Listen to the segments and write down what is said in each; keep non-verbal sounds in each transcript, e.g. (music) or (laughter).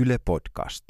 Yle Podcast.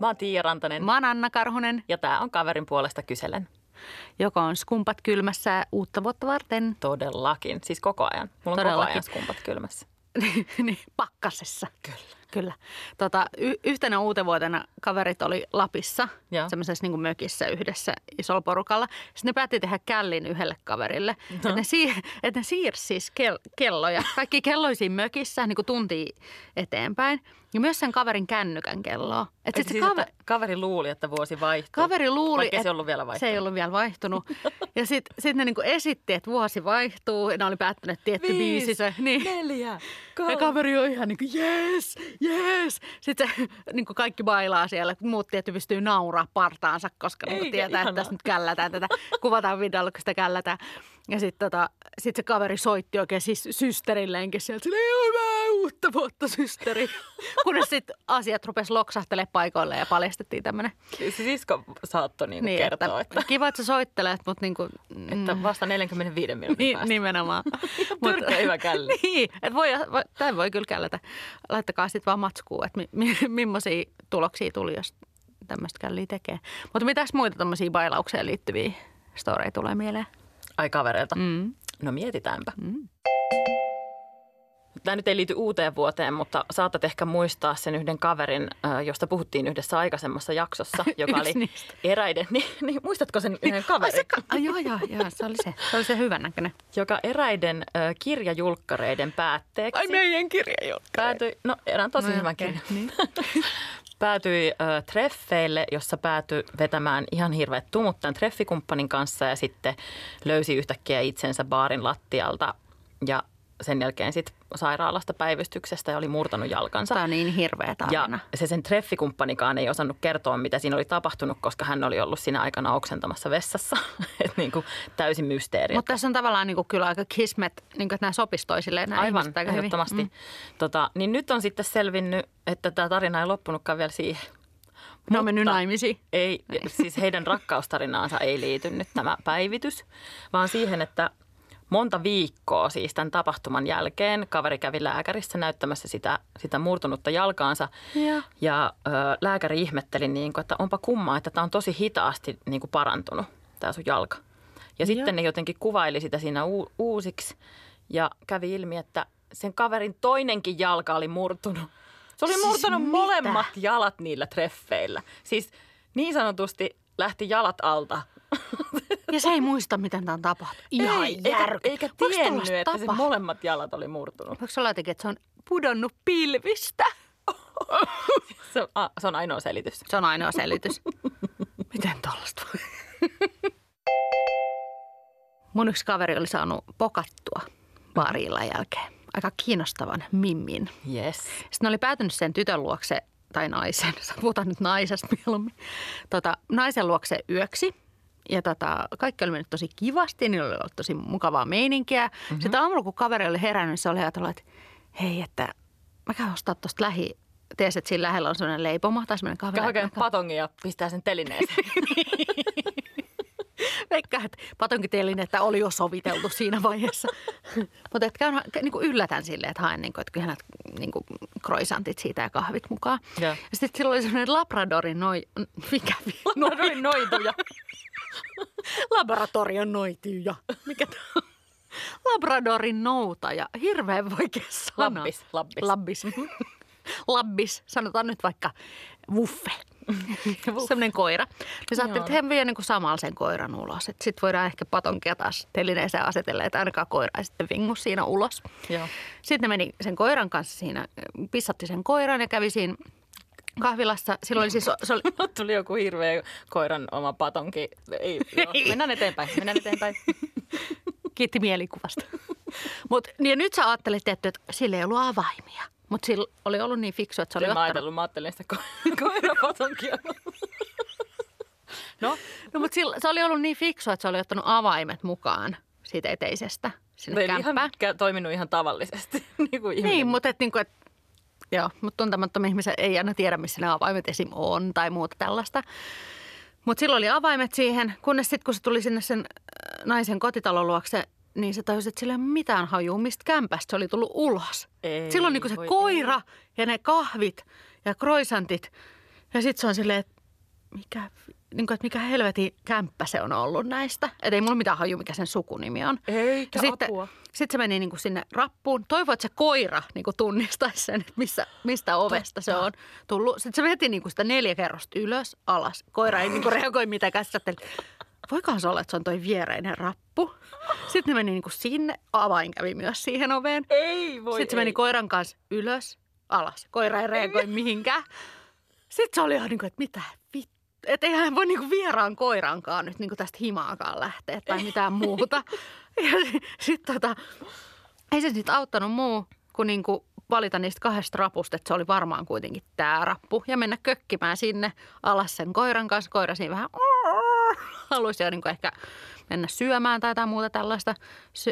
Mä oon Tiia Rantanen Mä oon Anna Karhunen, ja tää on kaverin puolesta kyselen. joka on skumpat kylmässä uutta vuotta varten. Todellakin. Siis koko ajan. Mulla on koko Todellakin. ajan skumpat kylmässä. (laughs) niin, pakkasessa. Kyllä. Kyllä. Tota, y- yhtenä uutevuotena kaverit oli Lapissa, Joo. semmoisessa niin mökissä yhdessä isolla porukalla. Sitten ne päätti tehdä källin yhdelle kaverille. No. Että ne, siir- et ne siirsi siis kel- kelloja. Kaikki kelloisiin mökissä niin kuin tuntia eteenpäin. Ja myös sen kaverin kännykän kelloa. Et sit se siis, kaveri... että kaveri luuli, että vuosi vaihtuu. Kaveri luuli, ei se että ollut vielä Se vaihtunut. ei ollut vielä vaihtunut. (laughs) Ja sitten sit ne niinku esitti, että vuosi vaihtuu. Ja ne oli päättänyt, että tietty Viisi, biisi se. Niin. neljä, Ja kolme. kaveri on ihan niin kuin jees, jees. Sitten se (laughs) niin kuin kaikki bailaa siellä. Muut tietty pystyy nauraa partaansa, koska niin Eikä, tietää, ihanaa. että tässä nyt källätään tätä. Kuvataan videolla, kun sitä källätään. Ja sitten tota, sit se kaveri soitti oikein siis systerilleenkin sieltä. Silleen, hyvää uutta vuotta, systeri. (laughs) Kunnes sitten asiat rupesi loksahtelemaan paikoille ja paljastettiin tämmöinen. Se sisko saattoi niinku Niin, kertoa, että, Kiva, että sä soittelet, mutta niin kuin, että vasta 45 minuutin niin, päästä. nimenomaan. (laughs) Törkeä hyvä källi. (laughs) niin, että voi, voi, tämän voi kyllä källätä. Laittakaa sitten vaan matskuu, että mi, mi, millaisia tuloksia tuli, jos tämmöistä källiä tekee. Mutta mitäs muita tämmöisiä bailaukseen liittyviä storeja tulee mieleen? Ai kavereilta. Mm. No mietitäänpä. Mm. Tämä nyt ei liity uuteen vuoteen, mutta saatat ehkä muistaa sen yhden kaverin, josta puhuttiin yhdessä aikaisemmassa jaksossa, (laughs) joka oli niistä. eräiden, (laughs) niin, niin muistatko sen yhden Ai, kaverin? se, ka- ai, joo, joo, joo, se oli se. Se oli se hyvän näköinen. joka eräiden äh, kirjajulkkareiden päätteeksi meidän kirja, päätyi, no erään tosi No, hyvän kirjan, niin. (laughs) päätyi äh, treffeille, jossa päätyi vetämään ihan hirveät tumut tämän treffikumppanin kanssa ja sitten löysi yhtäkkiä itsensä baarin lattialta ja sen jälkeen sitten sairaalasta päivystyksestä ja oli murtanut jalkansa. Tämä on niin hirveä Ja tarina. se sen treffikumppanikaan ei osannut kertoa, mitä siinä oli tapahtunut, koska hän oli ollut siinä aikana oksentamassa vessassa. (laughs) Et niin kuin täysin mysteeri. Mutta tässä on tavallaan niin kuin kyllä aika kismet, niin kuin, että nämä sopisi toisilleen nämä Aivan, ehdottomasti. Mm. Tota, niin nyt on sitten selvinnyt, että tämä tarina ei loppunutkaan vielä siihen. Ne on mennyt naimisiin. Ei, siis heidän rakkaustarinaansa ei liity nyt tämä päivitys, vaan siihen, että monta viikkoa siis tämän tapahtuman jälkeen kaveri kävi lääkärissä näyttämässä sitä, sitä murtunutta jalkaansa. Joo. Ja ö, lääkäri ihmetteli, niin kuin, että onpa kummaa, että tämä on tosi hitaasti niin kuin parantunut, tämä sun jalka. Ja sitten ne jotenkin kuvaili sitä siinä u- uusiksi ja kävi ilmi, että sen kaverin toinenkin jalka oli murtunut. Se oli Siis murtanut mitä? molemmat jalat niillä treffeillä. Siis niin sanotusti lähti jalat alta. (laughs) Ja se ei muista, miten tämä on tapahtunut. Ihan ei, eikä, järky. eikä Voiko tiennyt, että se molemmat jalat oli murtunut. Voiko olla jotenkin, että se on pudonnut pilvistä? (laughs) Se on, a, se on ainoa selitys. Se on ainoa selitys. (laughs) Miten tollaista voi? Mun yksi kaveri oli saanut pokattua baarilla jälkeen. Aika kiinnostavan mimmin. Yes. Sitten oli päätynyt sen tytön luokse, tai naisen, (laughs) puhutaan nyt naisesta mieluummin, tota, naisen luokse yöksi. Ja tota, kaikki oli mennyt tosi kivasti, niillä oli ollut tosi mukavaa meininkiä. Mm-hmm. Sitten aamulla, kun kaveri oli herännyt, niin se oli ajatellut, että hei, että mä käyn ostaa tuosta lähi... Tiesi, että siinä lähellä on sellainen leipomo tai sellainen kahvila. Käy patongin ja pistää sen telineeseen. (laughs) Veikkaan, että patonkitelinettä oli jo soviteltu siinä vaiheessa. (laughs) Mutta että käyn, niin kuin yllätän silleen, että haen niin kuin, että kyllä niin kuin croissantit siitä ja kahvit mukaan. Joo. Ja sitten sillä oli sellainen Labradorin noi... Mikä? Noin (laughs) noituja. (laughs) Laboratorion noituja. Mikä on? Labradorin noutaja. Hirveän vaikea sana. Labbis, labbis. Labbis. Labbis. Sanotaan nyt vaikka wuffe. (laughs) Sellainen koira. Me saatiin, että he vie niin samalla sen koiran ulos. Sitten voidaan ehkä patonkia taas telineeseen asetella, että ainakaan koira ei sitten vingu siinä ulos. Joo. Sitten ne meni sen koiran kanssa siinä, pissatti sen koiran ja kävi siinä kahvilassa. Silloin oli siis, se oli, (laughs) Tuli joku hirveä koiran oma patonki. Ei, (laughs) joo. Mennään eteenpäin, mennään eteenpäin. Kiitti mielikuvasta. Mut, niin ja nyt sä ajattelet, että, että sillä ei ollut avaimia. Mutta sillä oli ollut niin fiksu, että se oli Mä ottanut. ajatellut, mä ajattelin sitä ko- (laughs) koirapatonkia. No, No mutta sillä, se oli ollut niin fiksu, että se oli ottanut avaimet mukaan siitä eteisestä sinne Eli ihan kämppään. kä- toiminut ihan tavallisesti. (laughs) niin kuin ihminen. Niin, mutta et, niin kuin, et, joo, mutta tuntemattomia ihmisiä ei aina tiedä, missä ne avaimet esim. on tai muuta tällaista. Mutta silloin oli avaimet siihen, kunnes sitten kun se tuli sinne sen äh, naisen kotitalon luokse, niin se tajusi, että sillä ei ole mitään hajua, mistä kämpästä se oli tullut ulos. Ei, silloin niin kuin se voi koira ja ne kahvit ja kroisantit. Ja sitten se on silleen, että mikä, niin kuin, että mikä helvetin kämppä se on ollut näistä. Että ei mulla mitään haju, mikä sen sukunimi on. Eikä ja sitten, apua. sitten se meni niin kuin sinne rappuun. Toivoi, että se koira niin kuin tunnistaisi sen, että missä, mistä ovesta se on tullut. Sitten se veti niin kuin sitä neljä kerrosta ylös, alas. Koira ei niin kuin (laughs) reagoi mitenkään. Sitten voikohan se olla, että se on toi viereinen rappu. Sitten ne meni niin kuin sinne. Avain kävi myös siihen oveen. Ei voi Sitten se meni ei. koiran kanssa ylös, alas. Koira ei reagoi mihinkään. Sitten se oli ihan niin kuin, että mitä vittu. Että eihän hän voi niinku vieraan koirankaan nyt niinku tästä himaakaan lähteä tai mitään muuta. Ja (laughs) sitten tota, ei se sitten auttanut muu kuin niinku valita niistä kahdesta rapusta, että se oli varmaan kuitenkin tämä rappu. Ja mennä kökkimään sinne alas sen koiran kanssa. Koira siinä vähän haluaisi jo niinku ehkä mennä syömään tai jotain muuta tällaista.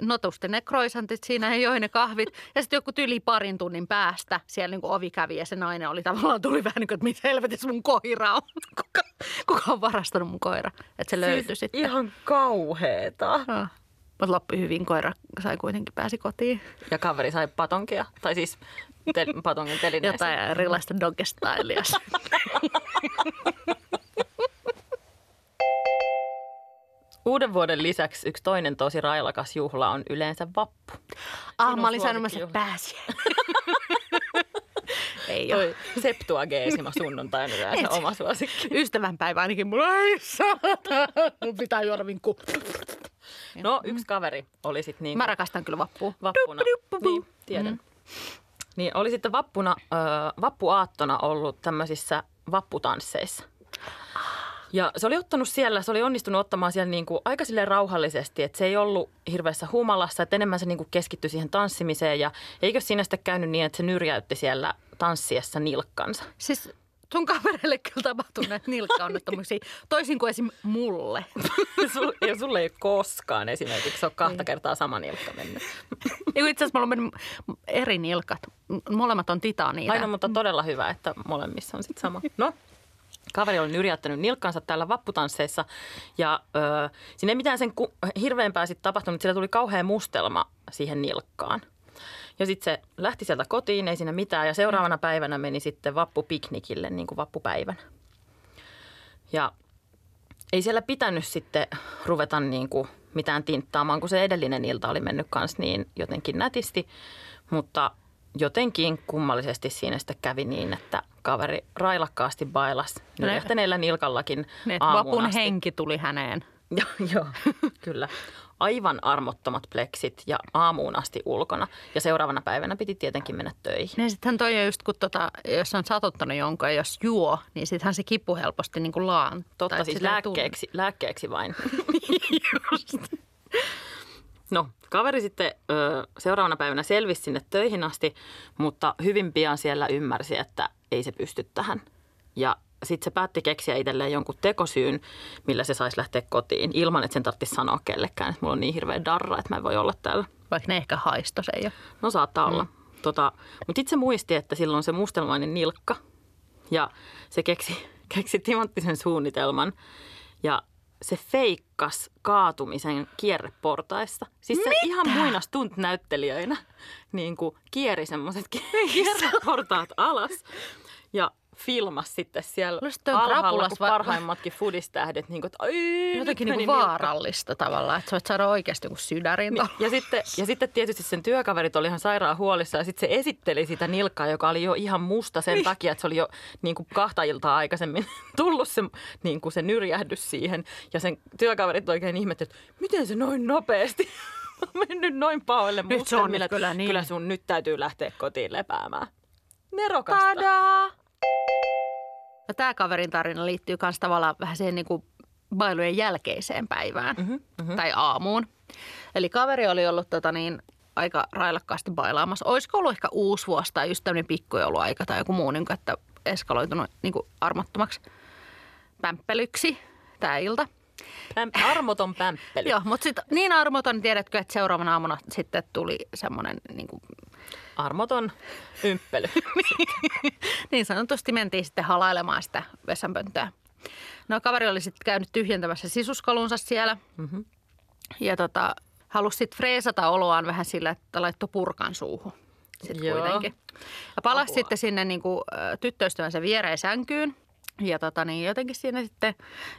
Notusti ne kroisantit siinä ja joi ne kahvit. Ja sitten joku yli parin tunnin päästä siellä niin ovi kävi ja se nainen oli tavallaan tuli vähän niin kuin, että mitä helvetissä mun koira on. (laughs) Kuka, kuka on varastanut mun koira? Että se löytyi siis sitten. Ihan kauheeta. Ah. Mutta loppu hyvin koira sai kuitenkin pääsi kotiin. Ja kaveri sai patonkia, tai siis te, patongin (laughs) telineeseen. Jotain erilaista dogestailia. (laughs) Uuden vuoden lisäksi yksi toinen tosi railakas juhla on yleensä vappu. ah, Sinun mä olin sanomassa. (laughs) Ei ole. Septuageesima sunnuntai on yleensä oma suosikki. Ystävänpäivä ainakin mulla ei saata. Mun pitää juoda vinkku. No, yksi kaveri oli sitten niin Mä rakastan kyllä vappua. vappuna. Niin, tiedän. Niin oli sitten vappuna, ö, vappuaattona ollut tämmöisissä vapputansseissa. Ja se oli ottanut siellä, se oli onnistunut ottamaan siellä niin kuin aika silleen rauhallisesti, että se ei ollut hirveässä humalassa, että enemmän se niin kuin keskittyi siihen tanssimiseen ja eikö siinä sitten käynyt niin, että se nyrjäytti siellä tanssiessa nilkkansa. Siis sun kavereille kyllä tapahtuu näitä nilkkaonnettomuuksia, toisin kuin esim. mulle. (laughs) Sul, ja sulle ei koskaan esimerkiksi ole kahta kertaa sama nilkka mennyt. (laughs) Itse asiassa mulla on mennyt eri nilkat. Molemmat on titaania. Aina, mutta todella hyvä, että molemmissa on sitten sama. No, kaveri oli nyrjäyttänyt nilkkansa täällä vapputansseissa ja ö, siinä ei mitään sen ku, hirveämpää sitten tapahtunut, sillä tuli kauhea mustelma siihen nilkkaan. Ja sitten se lähti sieltä kotiin, ei siinä mitään ja seuraavana päivänä meni sitten vappupiknikille niin kuin vappupäivänä. Ja ei siellä pitänyt sitten ruveta niin kuin mitään tinttaamaan, kun se edellinen ilta oli mennyt kanssa niin jotenkin nätisti. Mutta jotenkin kummallisesti siinä sitten kävi niin, että kaveri railakkaasti bailas nyrjähtäneellä nilkallakin aamuun vapun asti. henki tuli häneen. (laughs) Joo, joo, kyllä. Aivan armottomat pleksit ja aamuun asti ulkona. Ja seuraavana päivänä piti tietenkin mennä töihin. Niin sittenhän toi on just, kun tota, jos on satuttanut jonkun ja jos juo, niin sittenhän se kipu helposti niin kuin laan. Totta, tai siis lääkkeeksi, lääkkeeksi vain. (laughs) Just. No, kaveri sitten ö, seuraavana päivänä selvisi sinne töihin asti, mutta hyvin pian siellä ymmärsi, että ei se pysty tähän. Ja sitten se päätti keksiä itselleen jonkun tekosyyn, millä se saisi lähteä kotiin, ilman että sen tarvitsisi sanoa kellekään, että mulla on niin hirveä darra, että mä en voi olla täällä. Vaikka ne ehkä haisto se jo. No saattaa olla. Tota, mutta itse muisti, että silloin on se mustelmainen nilkka ja se keksi, (laughs) keksi timanttisen suunnitelman ja se feikkas kaatumisen kierreportaista. Siis se ihan muinas tunt-näyttelijöinä niin kuin kieri semmoiset kierreportaat alas. Ja filmas sitten siellä on alhaalla, kun parhaimmatkin fudistähdet, niin kuin, että ai, Jotenkin nyt niin kuin vaarallista tavallaan, että sä voit saada oikeasti joku sydärin. Niin, ja, sitten, ja sitten tietysti sen työkaverit oli ihan sairaan huolissa ja sitten se esitteli sitä nilkkaa, joka oli jo ihan musta sen niin. takia, että se oli jo niin kuin kahta iltaa aikaisemmin (laughs) tullut se, niin kuin se nyrjähdys siihen. Ja sen työkaverit oikein ihmetteli, että miten se noin nopeasti (laughs) on mennyt noin pahoille Nyt se on nyt kyllä niin. kyllä sun nyt täytyy lähteä kotiin lepäämään. Nerokasta. Tadaa! Ja tämä kaverin tarina liittyy myös tavallaan vähän siihen niin kuin bailujen jälkeiseen päivään Mhm, mm-hmm. tai aamuun. Eli kaveri oli ollut tota niin, aika railakkaasti bailaamassa. Olisiko ollut ehkä uusi vuosi tai just tämmöinen pikkujouluaika tai joku muu, niin kuin, että eskaloitunut niin kuin armottomaksi pämppelyksi tämä ilta. Päm- armoton pämppely. (laughs) Joo, mutta sitten niin armoton, tiedätkö, että seuraavana aamuna sitten tuli semmoinen niin kuin, Armoton ymppely. (laughs) niin sanotusti mentiin sitten halailemaan sitä vessanpönttöä. No kaveri oli sitten käynyt tyhjentämässä sisuskalunsa siellä. Mm-hmm. Ja tota, halusi sitten freesata oloaan vähän sillä, että laittoi purkan suuhun. Sitten Joo. kuitenkin. Ja palasi Apua. sitten sinne niin kuin, tyttöystävänsä viereen sänkyyn. Ja tota, niin jotenkin siinä sitten,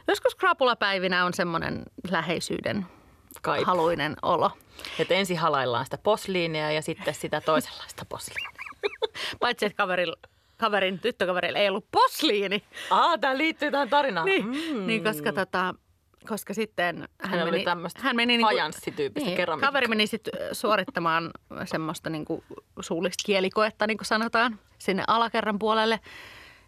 joskus krapulapäivinä on semmoinen läheisyyden Kaipa. haluinen olo. Että ensin halaillaan sitä posliinia ja sitten sitä toisenlaista posliinia. (laughs) Paitsi, että kaverilla, kaverin tyttökaverilla ei ollut posliini. Aa, tämä liittyy tähän tarinaan. Niin, mm. niin koska, tota, koska sitten hän oli meni, hän meni niinku- niin, keramiikkaa. Kaveri meni sitten suorittamaan semmoista niinku suullista kielikoetta, niin kuin sanotaan, sinne alakerran puolelle.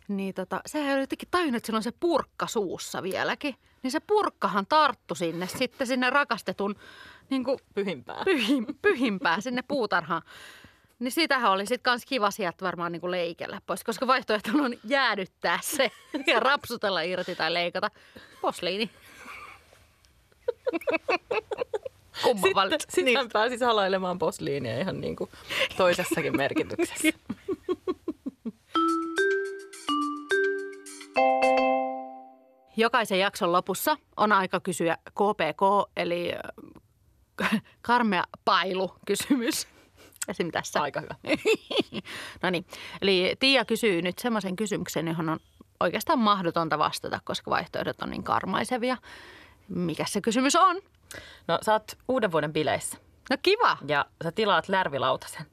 Niin tota, sehän oli jotenkin tajunnut, että sillä on se purkka suussa vieläkin. Niin se purkkahan tarttu sinne sitten sinne rakastetun niin kuin Pyhimpää. pyhim, pyhimpää sinne puutarhaan. Niin sitähän oli sitten kans kiva sieltä varmaan niinku leikellä pois, koska vaihtoehto on jäädyttää se (laughs) ja rapsutella irti tai leikata posliini. Kumma Sitten, sitten hän pääsi halailemaan posliinia ihan niin kuin toisessakin merkityksessä. (laughs) Jokaisen jakson lopussa on aika kysyä KPK, eli äh, (laughs) karmea pailu kysymys. Esim. tässä. Aika hyvä. (laughs) no niin, eli Tiia kysyy nyt semmoisen kysymyksen, johon on oikeastaan mahdotonta vastata, koska vaihtoehdot on niin karmaisevia. Mikä se kysymys on? No sä oot uuden vuoden bileissä No kiva. ja sä tilaat lärvilautasen.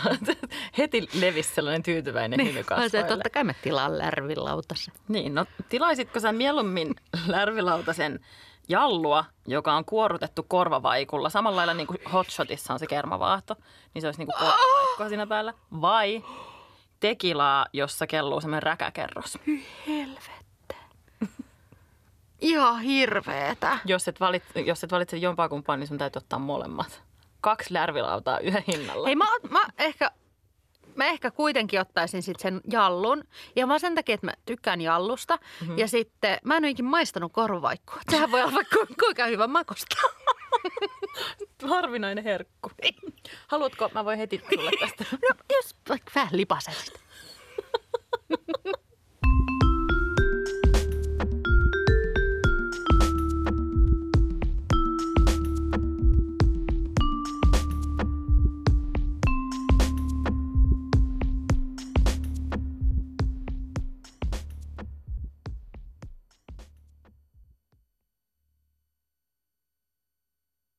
(laughs) Heti levisi sellainen tyytyväinen niin, hymy kasvoille. totta kai mä tilaan lärvilautassa. Niin, no tilaisitko sä mieluummin lärvilautasen jallua, joka on kuorutettu korvavaikulla, samalla lailla niin kuin hotshotissa on se kermavaahto, niin se olisi niin kuin korvavaikkoa siinä päällä, vai tekilaa, jossa kelluu semmoinen räkäkerros. Helvettä. Ihan hirveetä. Jos et, valit, jos et valitse jompaa kumpaa, niin sun täytyy ottaa molemmat. Kaksi lärvilautaa yhden hinnalla. Hei, mä, mä ehkä... Mä ehkä kuitenkin ottaisin sitten sen jallun. Ja vaan sen takia, että mä tykkään jallusta. Mm-hmm. Ja sitten mä en ole ikinä maistanut korvavaikkoa. Sehän voi olla vaikka ku- kuinka hyvä makosta. (laughs) Harvinainen herkku. Haluatko, mä voin heti sulle tästä. No, jos vaikka vähän lipasaisit.